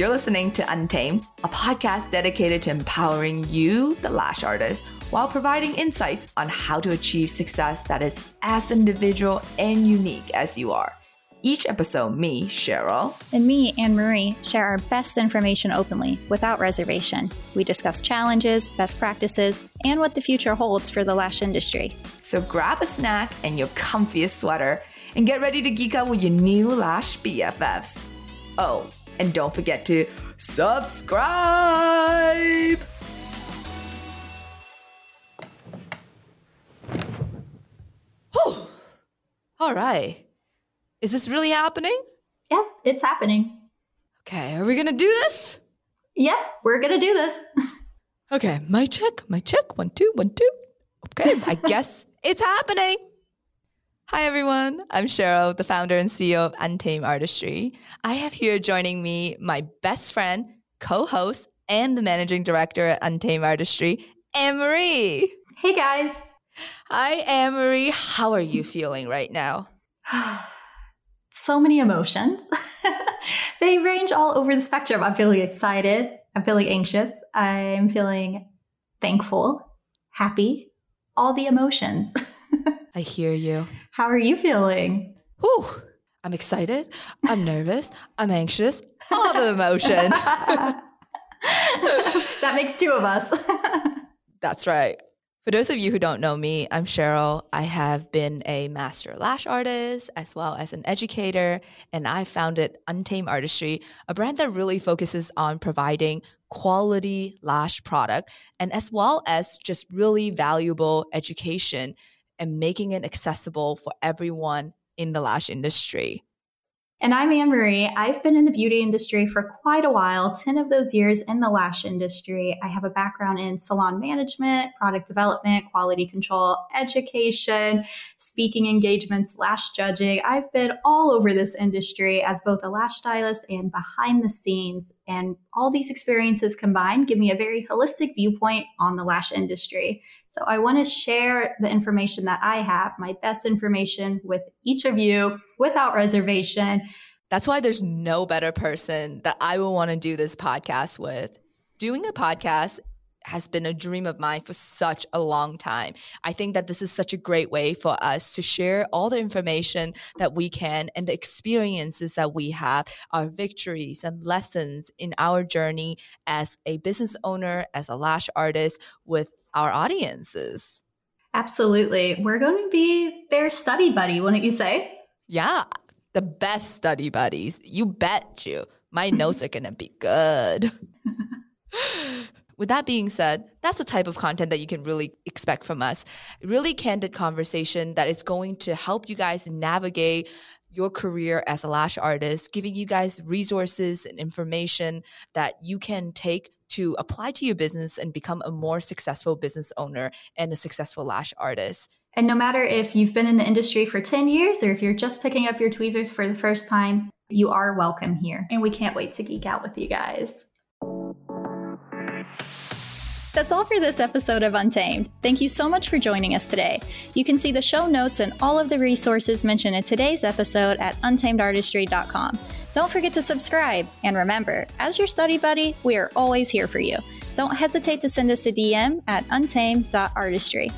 You're listening to Untamed, a podcast dedicated to empowering you, the lash artist, while providing insights on how to achieve success that is as individual and unique as you are. Each episode, me, Cheryl, and me, Anne Marie, share our best information openly, without reservation. We discuss challenges, best practices, and what the future holds for the lash industry. So grab a snack and your comfiest sweater and get ready to geek out with your new lash BFFs. Oh, and don't forget to subscribe! Whew. All right. Is this really happening? Yep, it's happening. Okay, are we gonna do this? Yep, we're gonna do this. okay, my check, my check. One, two, one, two. Okay, I guess it's happening. Hi, everyone. I'm Cheryl, the founder and CEO of Untamed Artistry. I have here joining me my best friend, co host, and the managing director at Untamed Artistry, Anne Marie. Hey, guys. Hi, Anne Marie. How are you feeling right now? so many emotions. they range all over the spectrum. I'm feeling excited. I'm feeling anxious. I'm feeling thankful, happy, all the emotions. I hear you. How are you feeling? Whew. I'm excited. I'm nervous. I'm anxious. All the emotion. that makes two of us. That's right. For those of you who don't know me, I'm Cheryl. I have been a master lash artist as well as an educator, and I founded Untamed Artistry, a brand that really focuses on providing quality lash product and as well as just really valuable education and making it accessible for everyone in the lash industry. And I'm Anne Marie. I've been in the beauty industry for quite a while, 10 of those years in the lash industry. I have a background in salon management, product development, quality control, education, speaking engagements, lash judging. I've been all over this industry as both a lash stylist and behind the scenes. And all these experiences combined give me a very holistic viewpoint on the lash industry. So I want to share the information that I have, my best information with each of you without reservation. That's why there's no better person that I will want to do this podcast with. Doing a podcast has been a dream of mine for such a long time. I think that this is such a great way for us to share all the information that we can and the experiences that we have, our victories and lessons in our journey as a business owner, as a lash artist with our audiences. Absolutely. We're going to be their study buddy, wouldn't you say? Yeah, the best study buddies. You bet you. My notes are going to be good. With that being said, that's the type of content that you can really expect from us. Really candid conversation that is going to help you guys navigate your career as a lash artist, giving you guys resources and information that you can take to apply to your business and become a more successful business owner and a successful lash artist. And no matter if you've been in the industry for 10 years or if you're just picking up your tweezers for the first time, you are welcome here. And we can't wait to geek out with you guys. That's all for this episode of Untamed. Thank you so much for joining us today. You can see the show notes and all of the resources mentioned in today's episode at untamedartistry.com. Don't forget to subscribe. And remember, as your study buddy, we are always here for you. Don't hesitate to send us a DM at untamed.artistry.